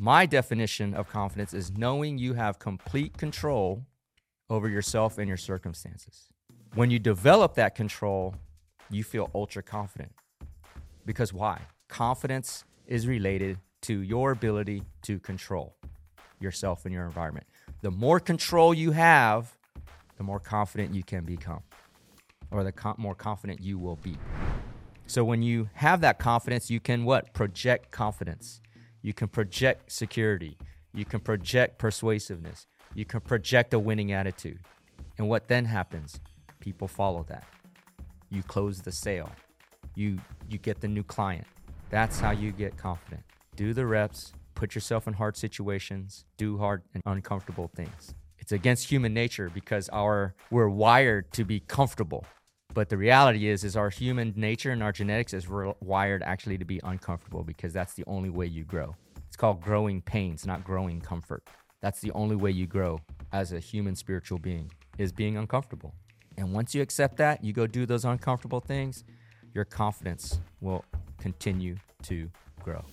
my definition of confidence is knowing you have complete control over yourself and your circumstances. When you develop that control, you feel ultra confident. Because why? Confidence is related to your ability to control yourself and your environment. The more control you have, the more confident you can become, or the com- more confident you will be. So when you have that confidence, you can what? Project confidence. You can project security. You can project persuasiveness. You can project a winning attitude. And what then happens? People follow that. You close the sale. You you get the new client. That's how you get confident. Do the reps, put yourself in hard situations, do hard and uncomfortable things. It's against human nature because our we're wired to be comfortable. But the reality is, is our human nature and our genetics is re- wired actually to be uncomfortable because that's the only way you grow. It's called growing pains, not growing comfort. That's the only way you grow as a human spiritual being is being uncomfortable. And once you accept that, you go do those uncomfortable things, your confidence will continue to grow.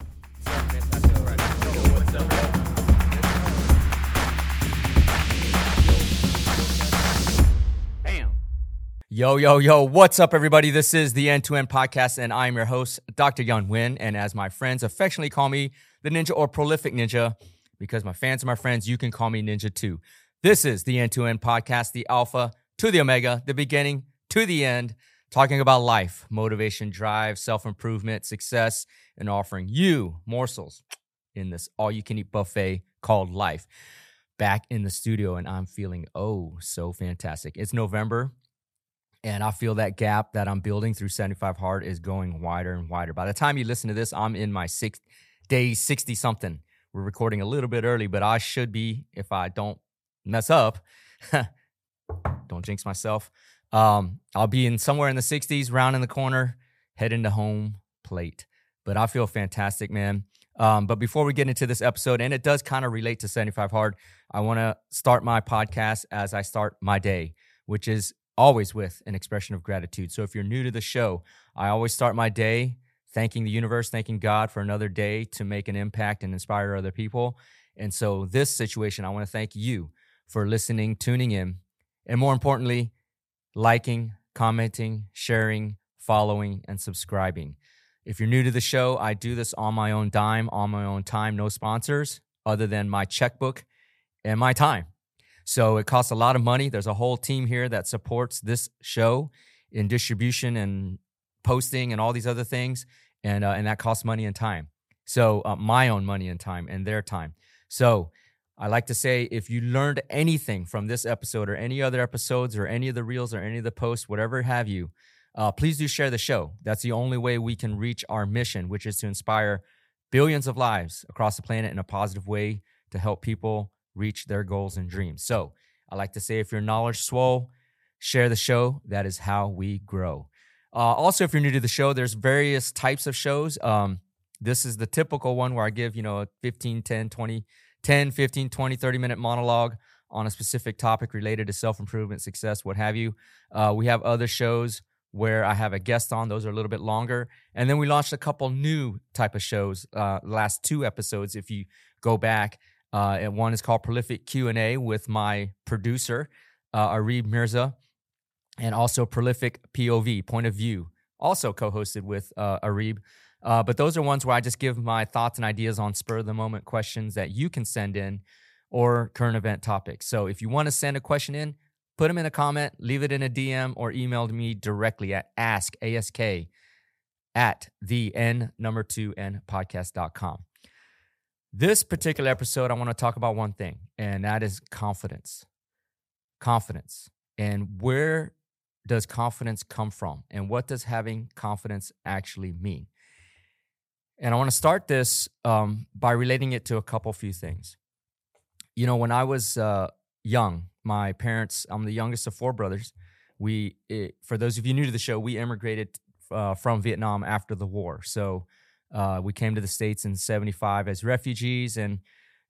Yo, yo, yo, what's up, everybody? This is the End to End Podcast, and I'm your host, Dr. Yun Nguyen. And as my friends affectionately call me, the Ninja or Prolific Ninja, because my fans are my friends, you can call me Ninja too. This is the End to End Podcast, the Alpha to the Omega, the beginning to the end, talking about life, motivation, drive, self improvement, success, and offering you morsels in this all you can eat buffet called life. Back in the studio, and I'm feeling oh so fantastic. It's November. And I feel that gap that I'm building through 75 Hard is going wider and wider. By the time you listen to this, I'm in my sixth day 60 something. We're recording a little bit early, but I should be if I don't mess up. don't jinx myself. Um, I'll be in somewhere in the 60s, round in the corner, heading to home plate. But I feel fantastic, man. Um, but before we get into this episode, and it does kind of relate to 75 Hard, I want to start my podcast as I start my day, which is always with an expression of gratitude. So if you're new to the show, I always start my day thanking the universe, thanking God for another day to make an impact and inspire other people. And so, this situation, I want to thank you for listening, tuning in, and more importantly, liking, commenting, sharing, following, and subscribing. If you're new to the show, I do this on my own dime, on my own time, no sponsors other than my checkbook and my time. So it costs a lot of money. There's a whole team here that supports this show in distribution and posting and all these other things, and uh, and that costs money and time. So uh, my own money and time and their time. So I like to say if you learned anything from this episode or any other episodes or any of the reels or any of the posts, whatever have you, uh, please do share the show. That's the only way we can reach our mission, which is to inspire billions of lives across the planet in a positive way to help people reach their goals and dreams. So I like to say if your knowledge swole, share the show. That is how we grow. Uh, also, if you're new to the show, there's various types of shows. Um, this is the typical one where I give, you know, a 15, 10, 20, 10, 15, 20, 30 minute monologue on a specific topic related to self improvement, success, what have you. Uh, we have other shows where I have a guest on. Those are a little bit longer. And then we launched a couple new type of shows, uh, last two episodes. If you go back, uh, and one is called Prolific Q and A with my producer uh, Arib Mirza, and also Prolific POV Point of View, also co-hosted with uh, Arib. Uh, but those are ones where I just give my thoughts and ideas on spur of the moment questions that you can send in or current event topics. So if you want to send a question in, put them in a comment, leave it in a DM, or email me directly at ask ask at the n number two n podcast.com. This particular episode, I want to talk about one thing, and that is confidence. Confidence. And where does confidence come from? And what does having confidence actually mean? And I want to start this um, by relating it to a couple few things. You know, when I was uh, young, my parents, I'm the youngest of four brothers. We, it, for those of you new to the show, we immigrated uh, from Vietnam after the war. So uh, we came to the states in '75 as refugees, and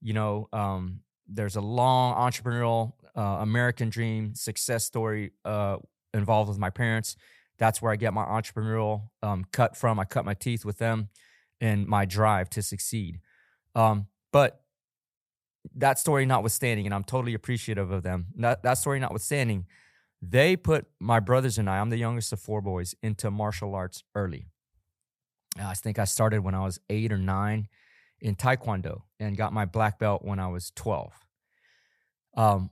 you know, um, there's a long entrepreneurial uh, American dream success story uh, involved with my parents. That's where I get my entrepreneurial um, cut from. I cut my teeth with them, and my drive to succeed. Um, But that story notwithstanding, and I'm totally appreciative of them, that, that story notwithstanding, they put my brothers and I, I'm the youngest of four boys, into martial arts early. I think I started when I was eight or nine in Taekwondo and got my black belt when I was 12. Um,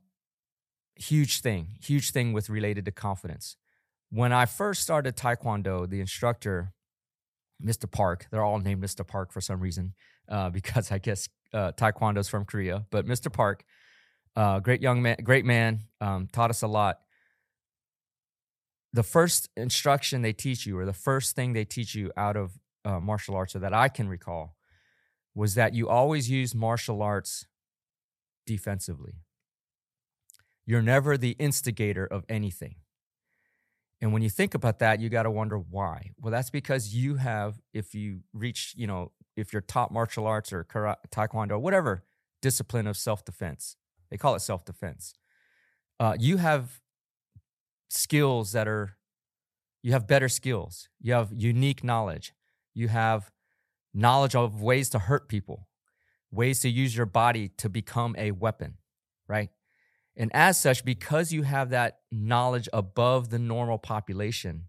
huge thing, huge thing with related to confidence. When I first started Taekwondo, the instructor, Mr. Park, they're all named Mr. Park for some reason, uh, because I guess uh, Taekwondo's from Korea. But Mr. Park, uh, great young man, great man, um, taught us a lot. The first instruction they teach you, or the first thing they teach you out of uh, martial arts, or that I can recall, was that you always use martial arts defensively. You're never the instigator of anything. And when you think about that, you got to wonder why. Well, that's because you have, if you reach, you know, if you're top martial arts or karate, taekwondo, whatever discipline of self defense, they call it self defense. Uh, you have skills that are, you have better skills. You have unique knowledge. You have knowledge of ways to hurt people, ways to use your body to become a weapon, right? And as such, because you have that knowledge above the normal population,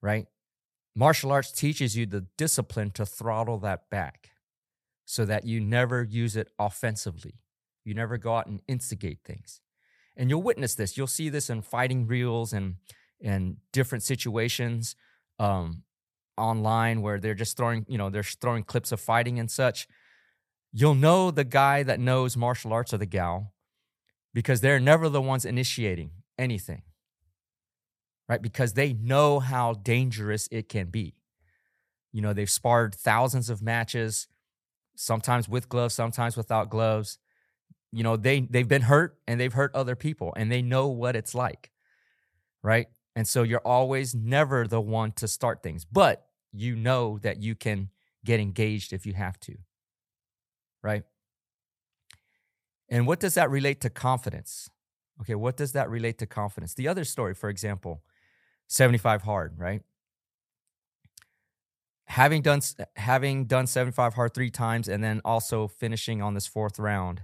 right? Martial arts teaches you the discipline to throttle that back so that you never use it offensively. You never go out and instigate things. And you'll witness this. You'll see this in fighting reels and and different situations um, online where they're just throwing, you know, they're throwing clips of fighting and such. You'll know the guy that knows martial arts or the gal because they're never the ones initiating anything, right? Because they know how dangerous it can be. You know, they've sparred thousands of matches, sometimes with gloves, sometimes without gloves. You know, they they've been hurt and they've hurt other people and they know what it's like. Right? And so you're always never the one to start things, but you know that you can get engaged if you have to. Right? And what does that relate to confidence? Okay, what does that relate to confidence? The other story, for example, 75 hard, right? Having done having done 75 hard three times and then also finishing on this fourth round,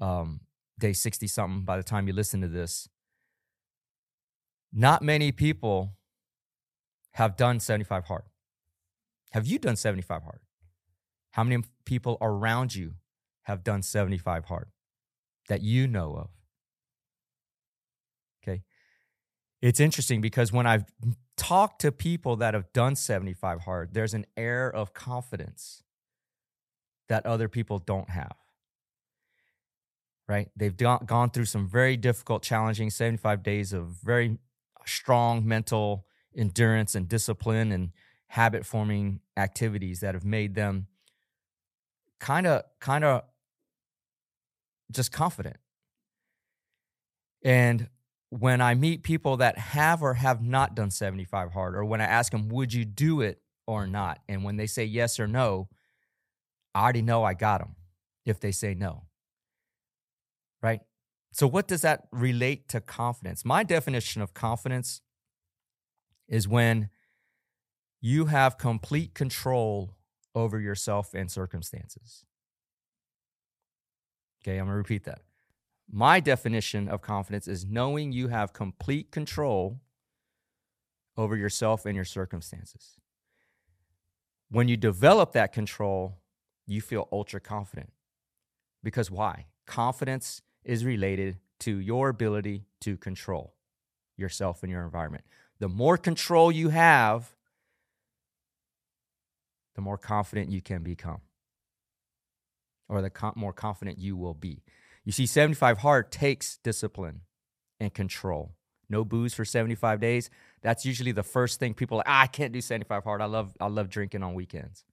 um, day 60 something by the time you listen to this. Not many people have done 75 hard. Have you done 75 hard? How many people around you have done 75 hard that you know of. Okay. It's interesting because when I've talked to people that have done 75 hard, there's an air of confidence that other people don't have. Right? They've gone through some very difficult, challenging 75 days of very strong mental endurance and discipline and habit forming activities that have made them kind of kind of just confident. And when I meet people that have or have not done 75 hard, or when I ask them, would you do it or not? And when they say yes or no, I already know I got them if they say no. Right? So, what does that relate to confidence? My definition of confidence is when you have complete control over yourself and circumstances. Okay, I'm gonna repeat that. My definition of confidence is knowing you have complete control over yourself and your circumstances. When you develop that control, you feel ultra confident. Because why? Confidence is related to your ability to control yourself and your environment. The more control you have, the more confident you can become or the more confident you will be. You see, 75 hard takes discipline and control. No booze for 75 days. That's usually the first thing people like, ah, I can't do 75 hard. I love I love drinking on weekends.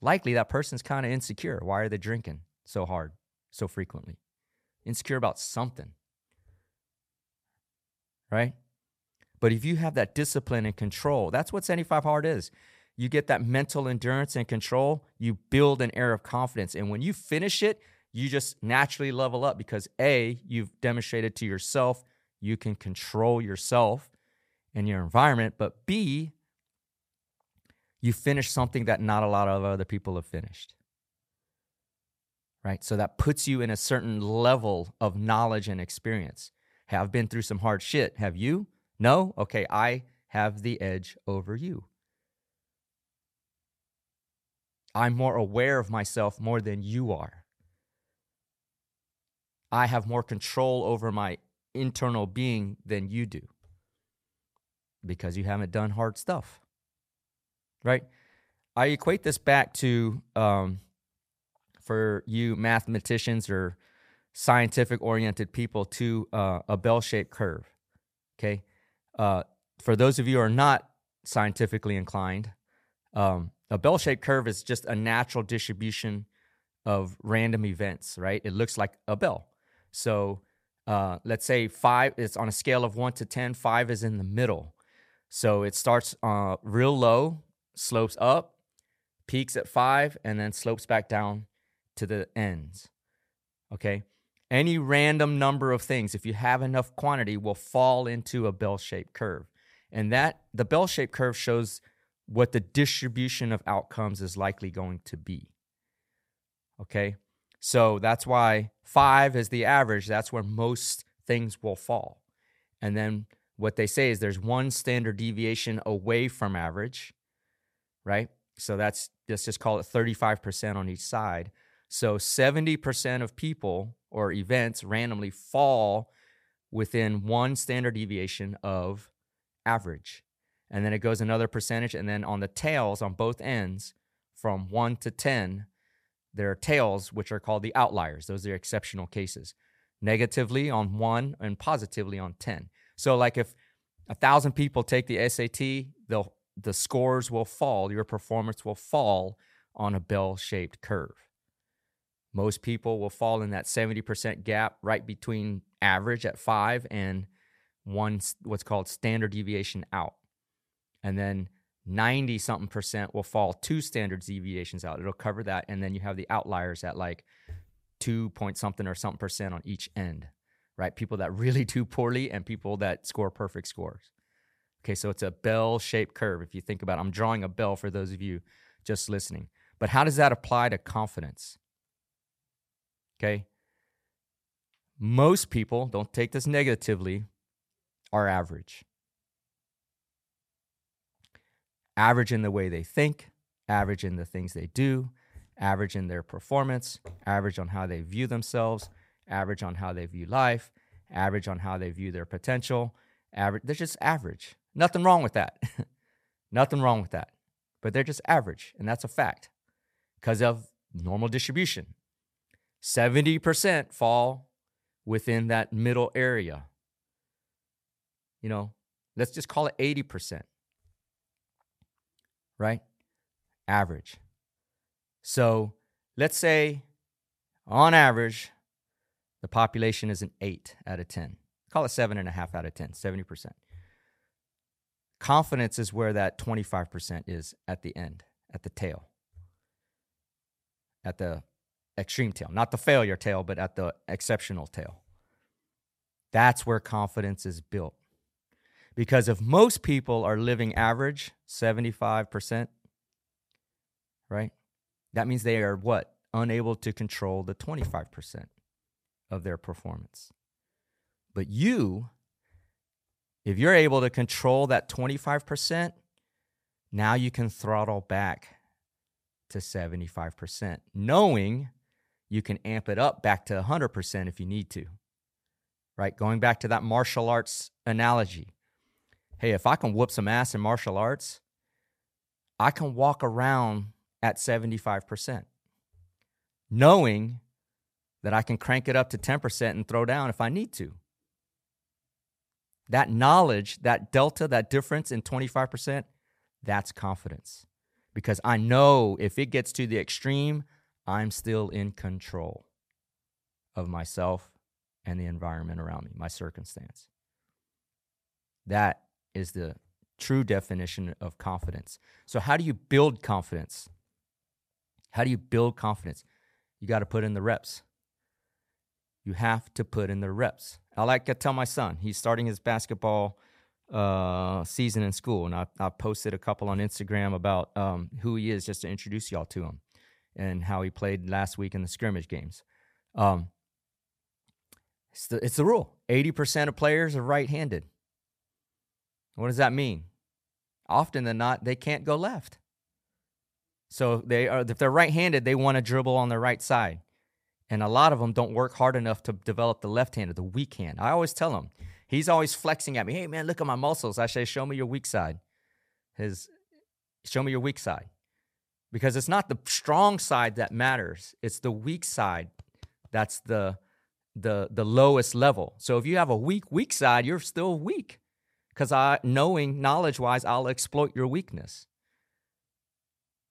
Likely that person's kind of insecure. Why are they drinking so hard, so frequently? Insecure about something. Right? But if you have that discipline and control, that's what 75 hard is you get that mental endurance and control, you build an air of confidence. And when you finish it, you just naturally level up because A, you've demonstrated to yourself you can control yourself and your environment, but B, you finish something that not a lot of other people have finished. Right? So that puts you in a certain level of knowledge and experience. Have been through some hard shit. Have you? No? Okay, I have the edge over you. I'm more aware of myself more than you are. I have more control over my internal being than you do because you haven't done hard stuff. Right? I equate this back to um, for you mathematicians or scientific oriented people to uh, a bell shaped curve. Okay. Uh, for those of you who are not scientifically inclined, um, a bell shaped curve is just a natural distribution of random events, right? It looks like a bell. So uh, let's say five, it's on a scale of one to 10, five is in the middle. So it starts uh, real low, slopes up, peaks at five, and then slopes back down to the ends. Okay. Any random number of things, if you have enough quantity, will fall into a bell shaped curve. And that the bell shaped curve shows what the distribution of outcomes is likely going to be. Okay. So that's why five is the average. That's where most things will fall. And then what they say is there's one standard deviation away from average, right? So that's let's just call it 35% on each side. So 70% of people or events randomly fall within one standard deviation of average. And then it goes another percentage. And then on the tails on both ends, from one to 10, there are tails, which are called the outliers. Those are exceptional cases. Negatively on one and positively on 10. So, like if a thousand people take the SAT, they'll, the scores will fall, your performance will fall on a bell shaped curve. Most people will fall in that 70% gap right between average at five and one, what's called standard deviation out. And then 90 something percent will fall two standard deviations out. It'll cover that. And then you have the outliers at like two point something or something percent on each end, right? People that really do poorly and people that score perfect scores. Okay, so it's a bell shaped curve. If you think about it, I'm drawing a bell for those of you just listening. But how does that apply to confidence? Okay. Most people, don't take this negatively, are average. average in the way they think, average in the things they do, average in their performance, average on how they view themselves, average on how they view life, average on how they view their potential. Average, they're just average. Nothing wrong with that. Nothing wrong with that. But they're just average, and that's a fact because of normal distribution. 70% fall within that middle area. You know, let's just call it 80% right? Average. So let's say on average, the population is an eight out of 10. Call it seven and a half out of 10, 70%. Confidence is where that 25% is at the end, at the tail, at the extreme tail, not the failure tail, but at the exceptional tail. That's where confidence is built. Because if most people are living average, 75%, right? That means they are what? Unable to control the 25% of their performance. But you, if you're able to control that 25%, now you can throttle back to 75%, knowing you can amp it up back to 100% if you need to. Right? Going back to that martial arts analogy hey, if I can whoop some ass in martial arts, I can walk around at 75%, knowing that I can crank it up to 10% and throw down if I need to. That knowledge, that delta, that difference in 25%, that's confidence. Because I know if it gets to the extreme, I'm still in control of myself and the environment around me, my circumstance. That is the true definition of confidence. So, how do you build confidence? How do you build confidence? You got to put in the reps. You have to put in the reps. I like to tell my son, he's starting his basketball uh, season in school, and I, I posted a couple on Instagram about um, who he is just to introduce y'all to him and how he played last week in the scrimmage games. Um, it's the, it's the rule 80% of players are right handed. What does that mean? Often than not, they can't go left. So they are if they're right-handed, they want to dribble on the right side. And a lot of them don't work hard enough to develop the left hand or the weak hand. I always tell him, he's always flexing at me, hey man, look at my muscles. I say, show me your weak side. His show me your weak side. Because it's not the strong side that matters. It's the weak side that's the the the lowest level. So if you have a weak, weak side, you're still weak because I knowing knowledge wise, I'll exploit your weakness.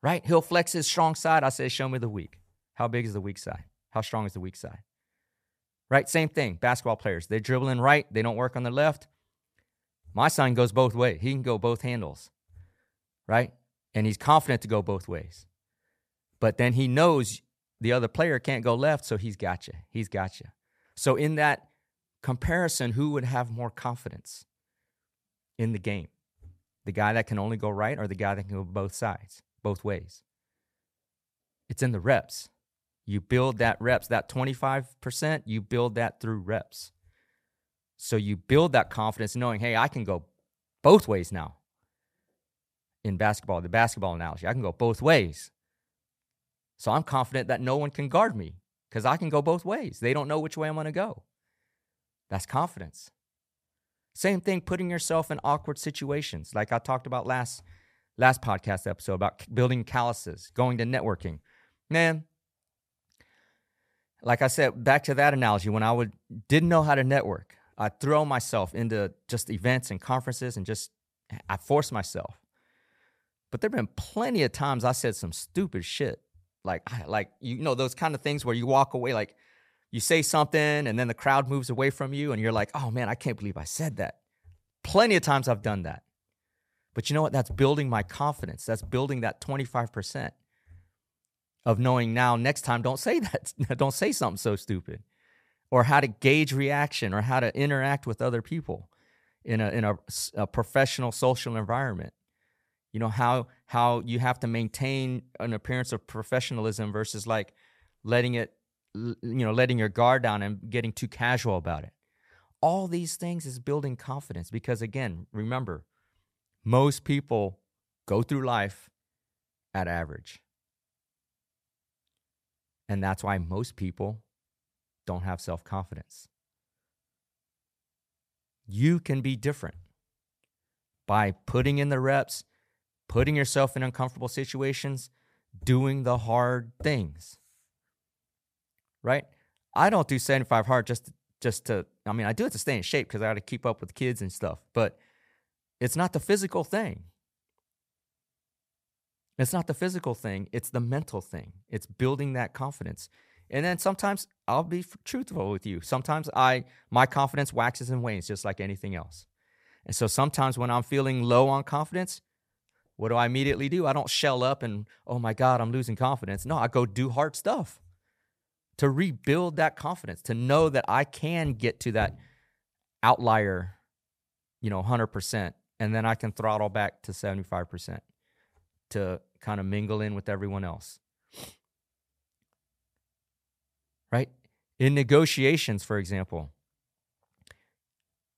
Right? He'll flex his strong side. I say, show me the weak. How big is the weak side? How strong is the weak side? Right? Same thing. Basketball players, they dribble in right, they don't work on the left. My son goes both ways. He can go both handles. Right? And he's confident to go both ways. But then he knows the other player can't go left, so he's got you. He's got you. So in that comparison, who would have more confidence? in the game the guy that can only go right or the guy that can go both sides, both ways. It's in the reps. You build that reps, that 25%, you build that through reps. So you build that confidence knowing, hey, I can go both ways now. In basketball, the basketball analogy, I can go both ways. So I'm confident that no one can guard me because I can go both ways. They don't know which way I'm going to go. That's confidence. Same thing, putting yourself in awkward situations, like I talked about last last podcast episode about building calluses, going to networking. Man, like I said, back to that analogy, when I would didn't know how to network, I throw myself into just events and conferences and just I force myself. But there've been plenty of times I said some stupid shit. Like like you know those kind of things where you walk away like you say something and then the crowd moves away from you and you're like, oh man, I can't believe I said that. Plenty of times I've done that. But you know what? That's building my confidence. That's building that 25% of knowing now next time don't say that. don't say something so stupid. Or how to gauge reaction or how to interact with other people in a in a, a professional social environment. You know how how you have to maintain an appearance of professionalism versus like letting it you know, letting your guard down and getting too casual about it. All these things is building confidence because, again, remember, most people go through life at average. And that's why most people don't have self confidence. You can be different by putting in the reps, putting yourself in uncomfortable situations, doing the hard things right? I don't do 75 hard just just to I mean, I do it to stay in shape because I got to keep up with kids and stuff, but it's not the physical thing. It's not the physical thing, it's the mental thing. It's building that confidence. And then sometimes I'll be truthful with you. Sometimes I my confidence waxes and wanes just like anything else. And so sometimes when I'm feeling low on confidence, what do I immediately do? I don't shell up and, oh my God, I'm losing confidence. No, I go do hard stuff to rebuild that confidence, to know that I can get to that outlier, you know, 100%, and then I can throttle back to 75% to kind of mingle in with everyone else. Right? In negotiations, for example,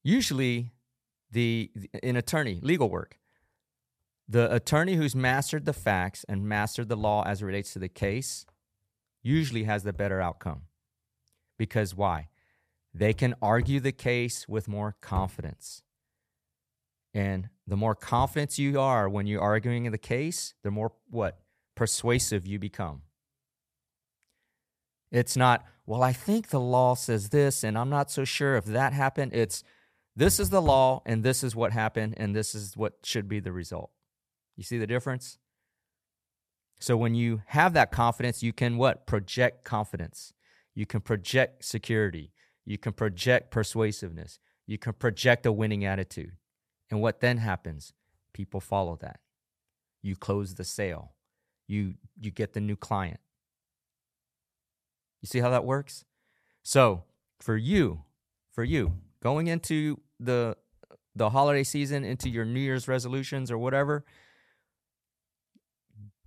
usually the in attorney legal work, the attorney who's mastered the facts and mastered the law as it relates to the case usually has the better outcome. Because why? They can argue the case with more confidence. And the more confident you are when you're arguing in the case, the more what? Persuasive you become. It's not, well, I think the law says this, and I'm not so sure if that happened. It's, this is the law, and this is what happened, and this is what should be the result. You see the difference? So when you have that confidence, you can what? Project confidence. You can project security. You can project persuasiveness. You can project a winning attitude. And what then happens? People follow that. You close the sale. You you get the new client. You see how that works? So, for you, for you, going into the the holiday season into your New Year's resolutions or whatever,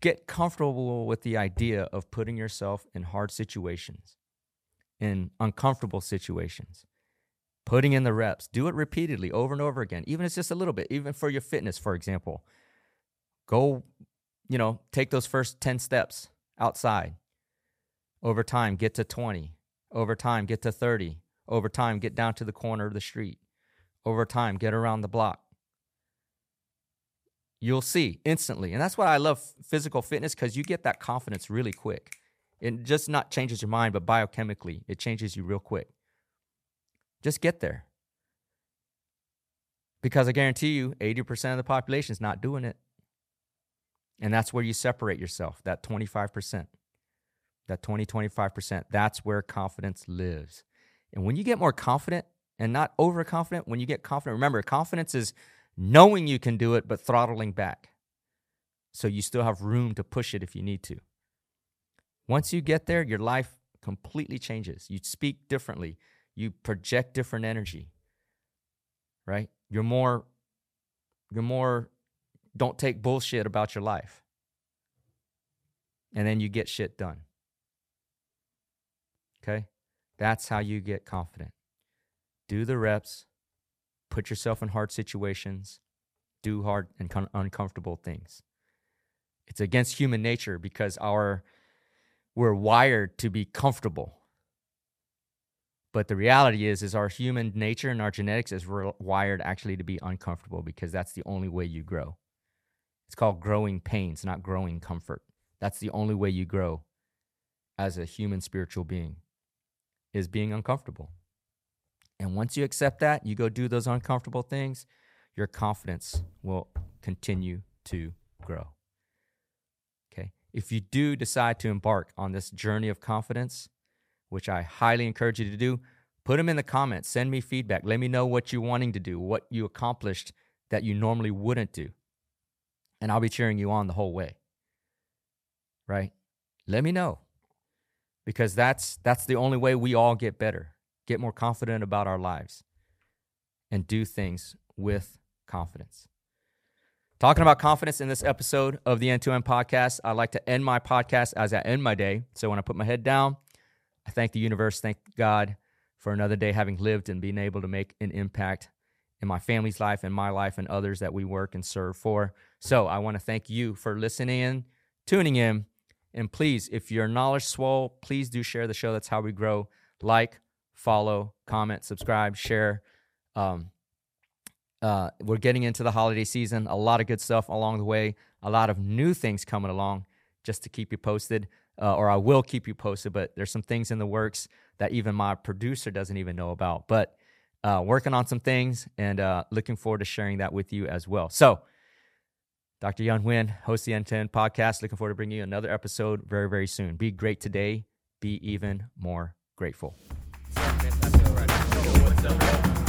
get comfortable with the idea of putting yourself in hard situations, in uncomfortable situations, putting in the reps. Do it repeatedly over and over again, even if it's just a little bit, even for your fitness, for example. Go, you know, take those first 10 steps outside. Over time, get to 20. Over time, get to 30. Over time, get down to the corner of the street. Over time, get around the block you'll see instantly. And that's why I love physical fitness because you get that confidence really quick. It just not changes your mind, but biochemically, it changes you real quick. Just get there. Because I guarantee you, 80% of the population is not doing it. And that's where you separate yourself, that 25%, that 20, 25%. That's where confidence lives. And when you get more confident and not overconfident, when you get confident, remember, confidence is knowing you can do it, but throttling back. So you still have room to push it if you need to. Once you get there, your life completely changes. You speak differently, you project different energy, right? You're more, you're more, don't take bullshit about your life. And then you get shit done. Okay? That's how you get confident. Do the reps, put yourself in hard situations, do hard and con- uncomfortable things. It's against human nature because our we're wired to be comfortable. But the reality is is our human nature and our genetics is re- wired actually to be uncomfortable because that's the only way you grow. It's called growing pains, not growing comfort. That's the only way you grow as a human spiritual being is being uncomfortable. And once you accept that, you go do those uncomfortable things, your confidence will continue to grow. Okay. If you do decide to embark on this journey of confidence, which I highly encourage you to do, put them in the comments. Send me feedback. Let me know what you're wanting to do, what you accomplished that you normally wouldn't do. And I'll be cheering you on the whole way. Right? Let me know. Because that's that's the only way we all get better get more confident about our lives, and do things with confidence. Talking about confidence in this episode of the End to End podcast, I like to end my podcast as I end my day. So when I put my head down, I thank the universe, thank God for another day having lived and being able to make an impact in my family's life and my life and others that we work and serve for. So I want to thank you for listening in, tuning in, and please, if you're knowledge swole, please do share the show. That's how we grow. Like, follow, comment, subscribe, share. Um, uh, we're getting into the holiday season. A lot of good stuff along the way. A lot of new things coming along just to keep you posted, uh, or I will keep you posted. But there's some things in the works that even my producer doesn't even know about. But uh, working on some things and uh, looking forward to sharing that with you as well. So, Dr. Yun Nguyen, host the End podcast. Looking forward to bringing you another episode very, very soon. Be great today. Be even more grateful. Segment, I feel right.